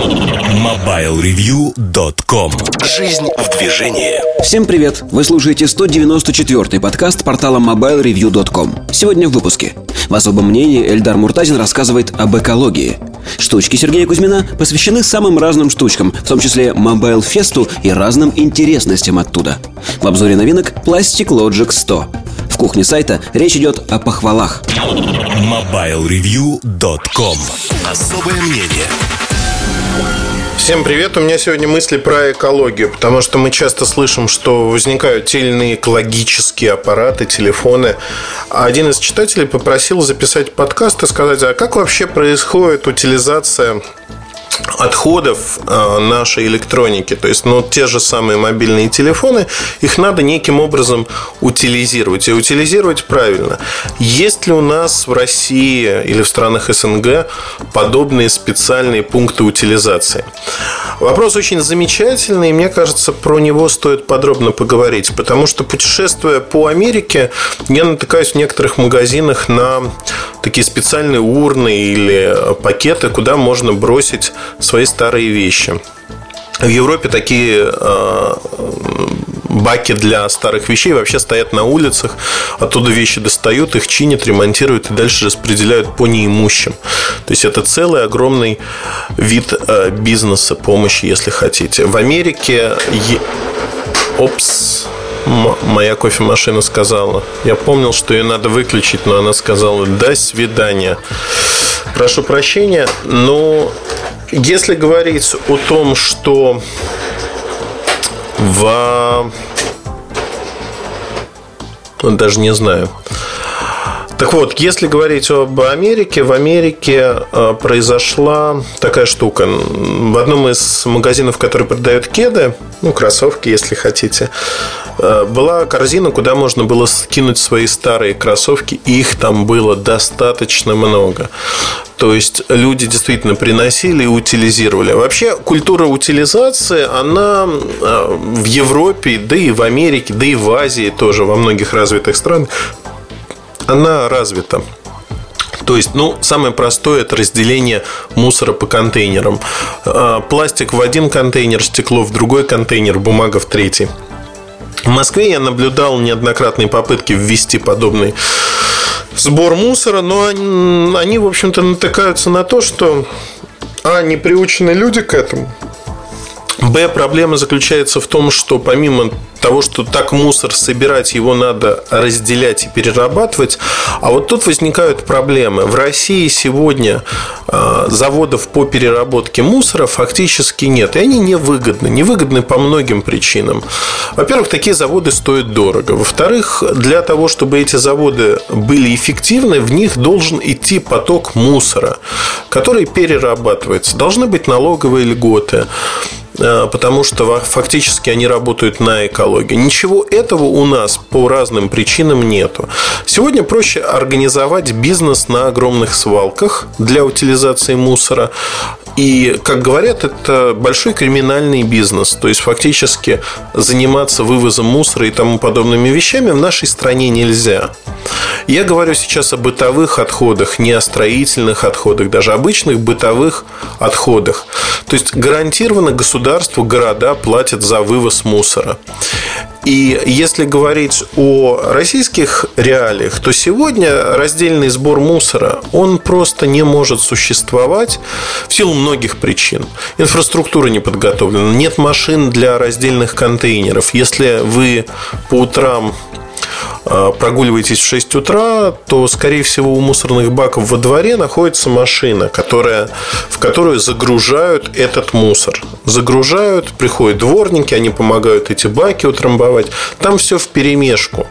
MobileReview.com Жизнь в движении Всем привет! Вы слушаете 194-й подкаст портала MobileReview.com Сегодня в выпуске В особом мнении Эльдар Муртазин рассказывает об экологии Штучки Сергея Кузьмина посвящены самым разным штучкам, в том числе Mobile Фесту и разным интересностям оттуда. В обзоре новинок Plastic Logic 100. В кухне сайта речь идет о похвалах. MobileReview.com Особое мнение Всем привет! У меня сегодня мысли про экологию, потому что мы часто слышим, что возникают те или иные экологические аппараты, телефоны. А один из читателей попросил записать подкаст и сказать, а как вообще происходит утилизация отходов э, нашей электроники. То есть, ну, те же самые мобильные телефоны, их надо неким образом утилизировать. И утилизировать правильно. Есть ли у нас в России или в странах СНГ подобные специальные пункты утилизации? Вопрос очень замечательный, и мне кажется, про него стоит подробно поговорить. Потому что, путешествуя по Америке, я натыкаюсь в некоторых магазинах на такие специальные урны или пакеты, куда можно бросить свои старые вещи. В Европе такие э, баки для старых вещей вообще стоят на улицах, оттуда вещи достают, их чинят, ремонтируют и дальше распределяют по неимущим. То есть это целый огромный вид э, бизнеса, помощи, если хотите. В Америке... Опс, моя кофемашина сказала. Я помнил, что ее надо выключить, но она сказала «до свидания». Прошу прощения, но если говорить о том, что в... Даже не знаю. Так вот, если говорить об Америке, в Америке э, произошла такая штука. В одном из магазинов, который продает кеды, ну, кроссовки, если хотите, э, была корзина, куда можно было скинуть свои старые кроссовки, и их там было достаточно много. То есть люди действительно приносили и утилизировали. Вообще культура утилизации, она э, в Европе, да и в Америке, да и в Азии тоже, во многих развитых странах она развита. То есть, ну, самое простое – это разделение мусора по контейнерам. А, пластик в один контейнер, стекло в другой контейнер, бумага в третий. В Москве я наблюдал неоднократные попытки ввести подобный сбор мусора, но они, они в общем-то, натыкаются на то, что а, не приучены люди к этому, Б. Проблема заключается в том, что помимо того, что так мусор собирать, его надо разделять и перерабатывать. А вот тут возникают проблемы. В России сегодня э, заводов по переработке мусора фактически нет. И они невыгодны. Невыгодны по многим причинам. Во-первых, такие заводы стоят дорого. Во-вторых, для того, чтобы эти заводы были эффективны, в них должен идти поток мусора, который перерабатывается. Должны быть налоговые льготы. Э, потому что фактически они работают на экологию. Ничего этого у нас по разным причинам нету. Сегодня проще организовать бизнес на огромных свалках для утилизации мусора. И, как говорят, это большой криминальный бизнес. То есть, фактически заниматься вывозом мусора и тому подобными вещами в нашей стране нельзя. Я говорю сейчас о бытовых отходах, не о строительных отходах, даже обычных бытовых отходах. То есть, гарантированно государству города платят за вывоз мусора. И если говорить о российских реалиях, то сегодня раздельный сбор мусора, он просто не может существовать в силу многих причин. Инфраструктура не подготовлена, нет машин для раздельных контейнеров. Если вы по утрам прогуливаетесь в 6 утра, то, скорее всего, у мусорных баков во дворе находится машина, которая, в которую загружают этот мусор. Загружают, приходят дворники, они помогают эти баки утрамбовать. Там все в перемешку.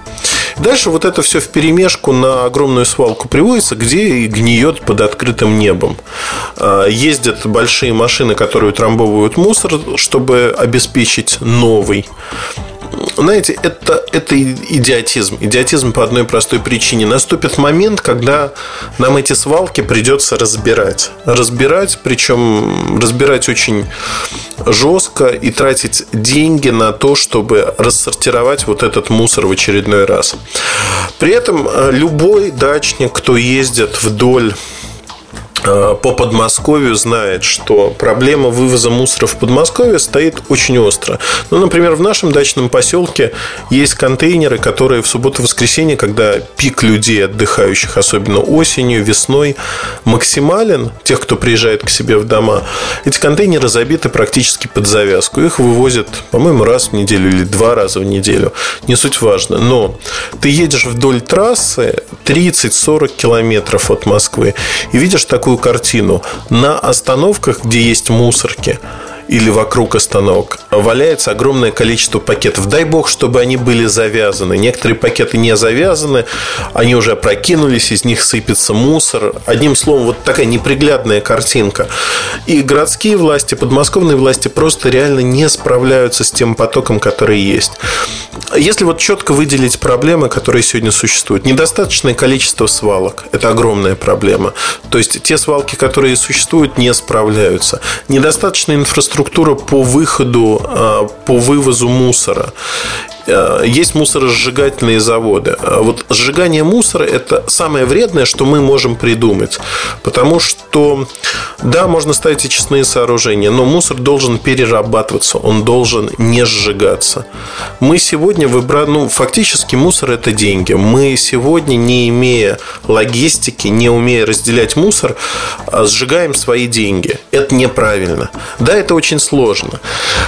Дальше вот это все в перемешку на огромную свалку приводится, где и гниет под открытым небом. А, ездят большие машины, которые утрамбовывают мусор, чтобы обеспечить новый знаете, это, это идиотизм. Идиотизм по одной простой причине. Наступит момент, когда нам эти свалки придется разбирать. Разбирать, причем разбирать очень жестко и тратить деньги на то, чтобы рассортировать вот этот мусор в очередной раз. При этом э, любой дачник, кто ездит вдоль по Подмосковью знает, что проблема вывоза мусора в Подмосковье стоит очень остро. Ну, например, в нашем дачном поселке есть контейнеры, которые в субботу-воскресенье, когда пик людей отдыхающих, особенно осенью, весной, максимален, тех, кто приезжает к себе в дома, эти контейнеры забиты практически под завязку. Их вывозят, по-моему, раз в неделю или два раза в неделю. Не суть важно. Но ты едешь вдоль трассы 30-40 километров от Москвы и видишь такую такую картину. На остановках, где есть мусорки, или вокруг остановок валяется огромное количество пакетов. Дай бог, чтобы они были завязаны. Некоторые пакеты не завязаны, они уже опрокинулись, из них сыпется мусор. Одним словом, вот такая неприглядная картинка. И городские власти, подмосковные власти просто реально не справляются с тем потоком, который есть. Если вот четко выделить проблемы, которые сегодня существуют, недостаточное количество свалок – это огромная проблема. То есть те свалки, которые существуют, не справляются. Недостаточная инфраструктура по выходу, а, по вывозу мусора. Э, есть мусоросжигательные заводы. Э, вот сжигание мусора – это самое вредное, что мы можем придумать. Потому что, да, можно ставить очистные сооружения, но мусор должен перерабатываться, он должен не сжигаться. Мы сегодня выбрали, ну, фактически мусор – это деньги. Мы сегодня, не имея логистики, не умея разделять мусор, э, сжигаем свои деньги. Это неправильно. Да, это очень сложно.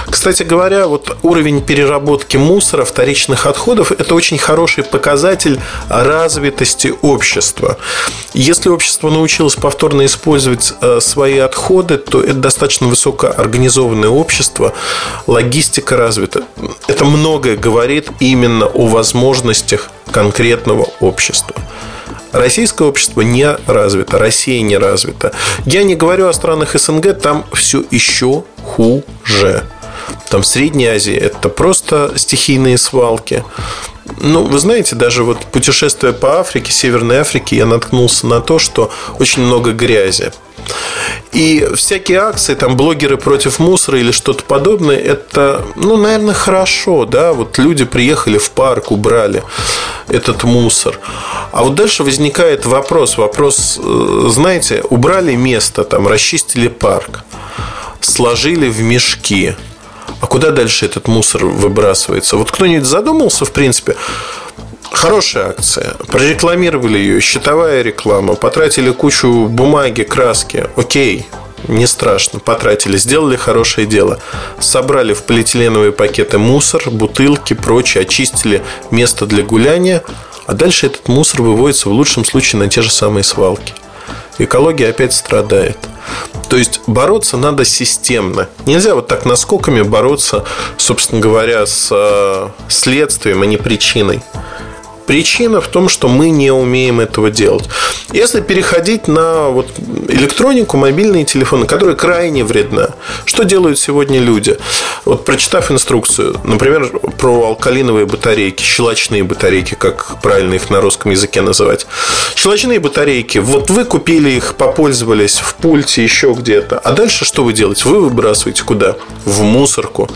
Кстати говоря, вот уровень переработки мусора вторичных отходов – это очень хороший показатель развитости общества. Если общество научилось повторно использовать э, свои отходы, то это достаточно высокоорганизованное общество, логистика развита. Это многое говорит именно о возможностях конкретного общества. Российское общество не развито, Россия не развита. Я не говорю о странах СНГ, там все еще хуже. Там в Средней Азии это просто стихийные свалки. Ну, вы знаете, даже вот путешествуя по Африке, Северной Африке, я наткнулся на то, что очень много грязи. И всякие акции, там, блогеры против мусора или что-то подобное, это, ну, наверное, хорошо, да, вот люди приехали в парк, убрали этот мусор. А вот дальше возникает вопрос, вопрос, э, знаете, убрали место, там, расчистили парк, сложили в мешки – а куда дальше этот мусор выбрасывается? Вот кто-нибудь задумался, в принципе, Хорошая акция. Прорекламировали ее, счетовая реклама, потратили кучу бумаги, краски. Окей, не страшно, потратили, сделали хорошее дело. Собрали в полиэтиленовые пакеты мусор, бутылки, прочее, очистили место для гуляния, а дальше этот мусор выводится в лучшем случае на те же самые свалки. Экология опять страдает. То есть бороться надо системно. Нельзя вот так наскоками бороться, собственно говоря, с э, следствием, а не причиной. Причина в том, что мы не умеем этого делать. Если переходить на вот электронику, мобильные телефоны, которые крайне вредны, что делают сегодня люди? Вот прочитав инструкцию, например, про алкалиновые батарейки, щелочные батарейки, как правильно их на русском языке называть. Щелочные батарейки, вот вы купили их, попользовались в пульте, еще где-то. А дальше что вы делаете? Вы выбрасываете куда? В мусорку.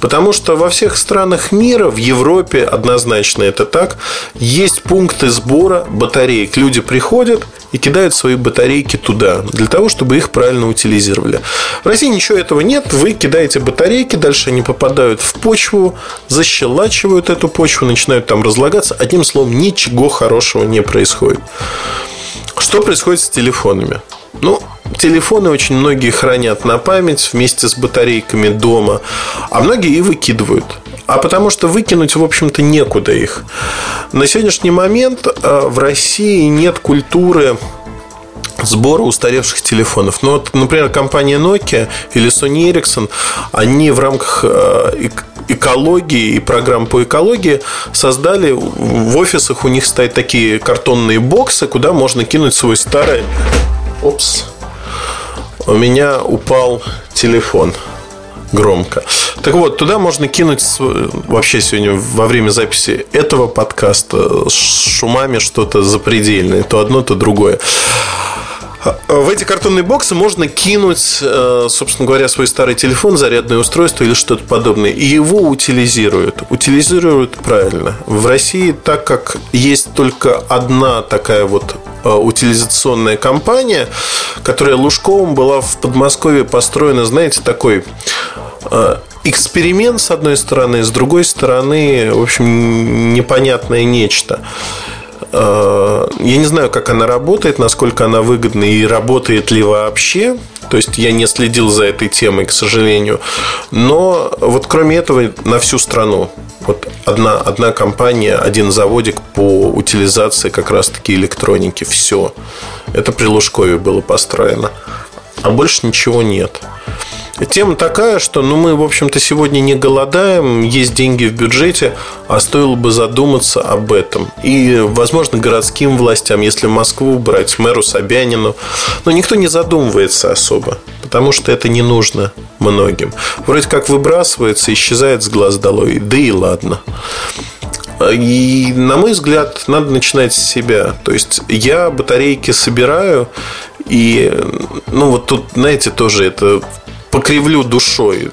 Потому что во всех странах мира, в Европе однозначно это так, есть пункты сбора батареек. Люди приходят и кидают свои батарейки туда, для того, чтобы их правильно утилизировали. В России ничего этого нет. Вы кидаете батарейки, дальше они попадают в почву, защелачивают эту почву, начинают там разлагаться. Одним словом, ничего хорошего не происходит. Что происходит с телефонами? Ну, телефоны очень многие хранят на память вместе с батарейками дома, а многие и выкидывают. А потому что выкинуть, в общем-то, некуда их. На сегодняшний момент э, в России нет культуры сбора устаревших телефонов. Ну, вот, например, компания Nokia или Sony Ericsson, они в рамках э, экологии и программ по экологии создали в офисах у них стоят такие картонные боксы, куда можно кинуть свой старый... Опс. У меня упал телефон громко. Так вот, туда можно кинуть вообще сегодня во время записи этого подкаста с шумами что-то запредельное. То одно, то другое. В эти картонные боксы можно кинуть, э, собственно говоря, свой старый телефон, зарядное устройство или что-то подобное. И его утилизируют. Утилизируют правильно. В России, так как есть только одна такая вот э, утилизационная компания, которая Лужковым была в Подмосковье построена, знаете, такой э, эксперимент с одной стороны, с другой стороны, в общем, непонятное нечто. Э, я не знаю, как она работает, насколько она выгодна и работает ли вообще. То есть я не следил за этой темой, к сожалению. Но вот кроме этого на всю страну. Вот одна, одна компания, один заводик по утилизации как раз-таки электроники. Все. Это при Лужкове было построено. А больше ничего нет. Тема такая, что ну, мы, в общем-то, сегодня не голодаем, есть деньги в бюджете, а стоило бы задуматься об этом. И, возможно, городским властям, если Москву брать, мэру Собянину. Но никто не задумывается особо, потому что это не нужно многим. Вроде как выбрасывается, исчезает с глаз долой, да и ладно. И, на мой взгляд, надо начинать с себя. То есть я батарейки собираю, и, ну, вот тут, знаете, тоже это покривлю душой,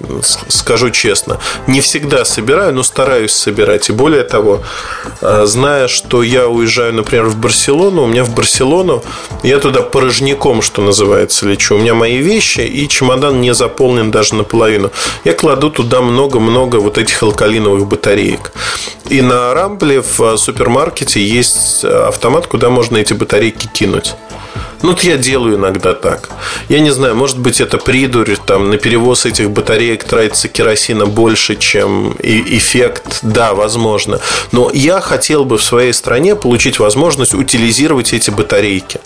скажу честно. Не всегда собираю, но стараюсь собирать. И более того, э, зная, что я уезжаю, например, в Барселону, у меня в Барселону, я туда порожняком, что называется, лечу. У меня мои вещи, и чемодан не заполнен даже наполовину. Я кладу туда много-много вот этих алкалиновых батареек. И на Рамбле в супермаркете есть автомат, куда можно эти батарейки кинуть. Ну, вот я делаю иногда так. Я не знаю, может быть, это придурь, там, на перевоз этих батареек тратится керосина больше, чем эффект. Да, возможно. Но я хотел бы в своей стране получить возможность утилизировать эти батарейки.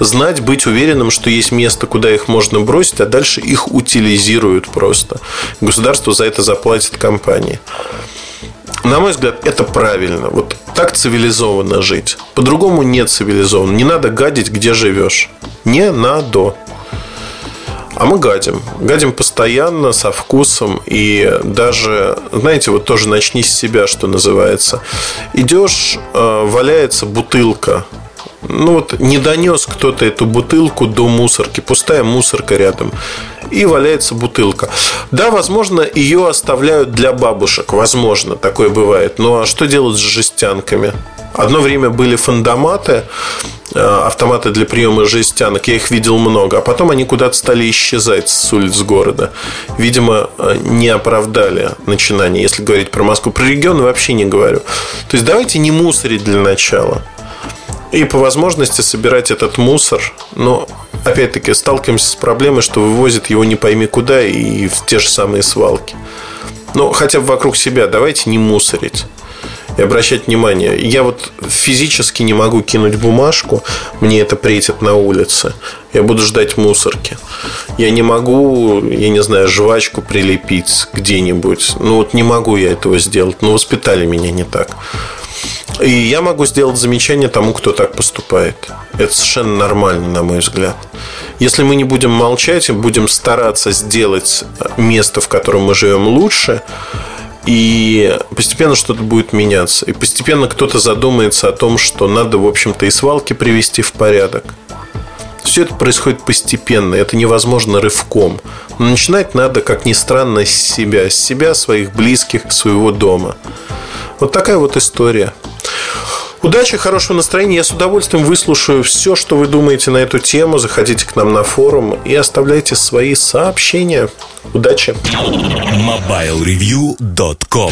Знать, быть уверенным, что есть место, куда их можно бросить, а дальше их утилизируют просто. Государство за это заплатит компании. На мой взгляд, это правильно. Вот так цивилизованно жить. По-другому нет цивилизованно. Не надо гадить, где живешь. Не надо. А мы гадим. Гадим постоянно, со вкусом. И даже, знаете, вот тоже начни с себя, что называется. Идешь, э, валяется бутылка ну вот не донес кто-то эту бутылку до мусорки, пустая мусорка рядом, и валяется бутылка. Да, возможно, ее оставляют для бабушек, возможно, такое бывает. Но а что делать с жестянками? Одно время были фандоматы, э, автоматы для приема жестянок. Я их видел много. А потом они куда-то стали исчезать с улиц города. Видимо, э, не оправдали начинание. Если говорить про Москву. Про регион вообще не говорю. То есть, давайте не мусорить для начала. И по возможности собирать этот мусор. Но, опять-таки, сталкиваемся с проблемой, что вывозят его не пойми куда и в те же самые свалки. Но хотя бы вокруг себя давайте не мусорить и обращать внимание. Я вот физически не могу кинуть бумажку, мне это претит на улице. Я буду ждать мусорки. Я не могу, я не знаю, жвачку прилепить где-нибудь. Ну вот не могу я этого сделать. Ну воспитали меня не так. И я могу сделать замечание тому, кто так поступает. Это совершенно нормально, на мой взгляд. Если мы не будем молчать и будем стараться сделать место, в котором мы живем, лучше, и постепенно что-то будет меняться. И постепенно кто-то задумается о том, что надо, в общем-то, и свалки привести в порядок. Все это происходит постепенно, это невозможно рывком. Но начинать надо, как ни странно, с себя, с себя, своих близких, своего дома. Вот такая вот история. Удачи, хорошего настроения. Я с удовольствием выслушаю все, что вы думаете на эту тему. Заходите к нам на форум и оставляйте свои сообщения. Удачи! MobileReview.com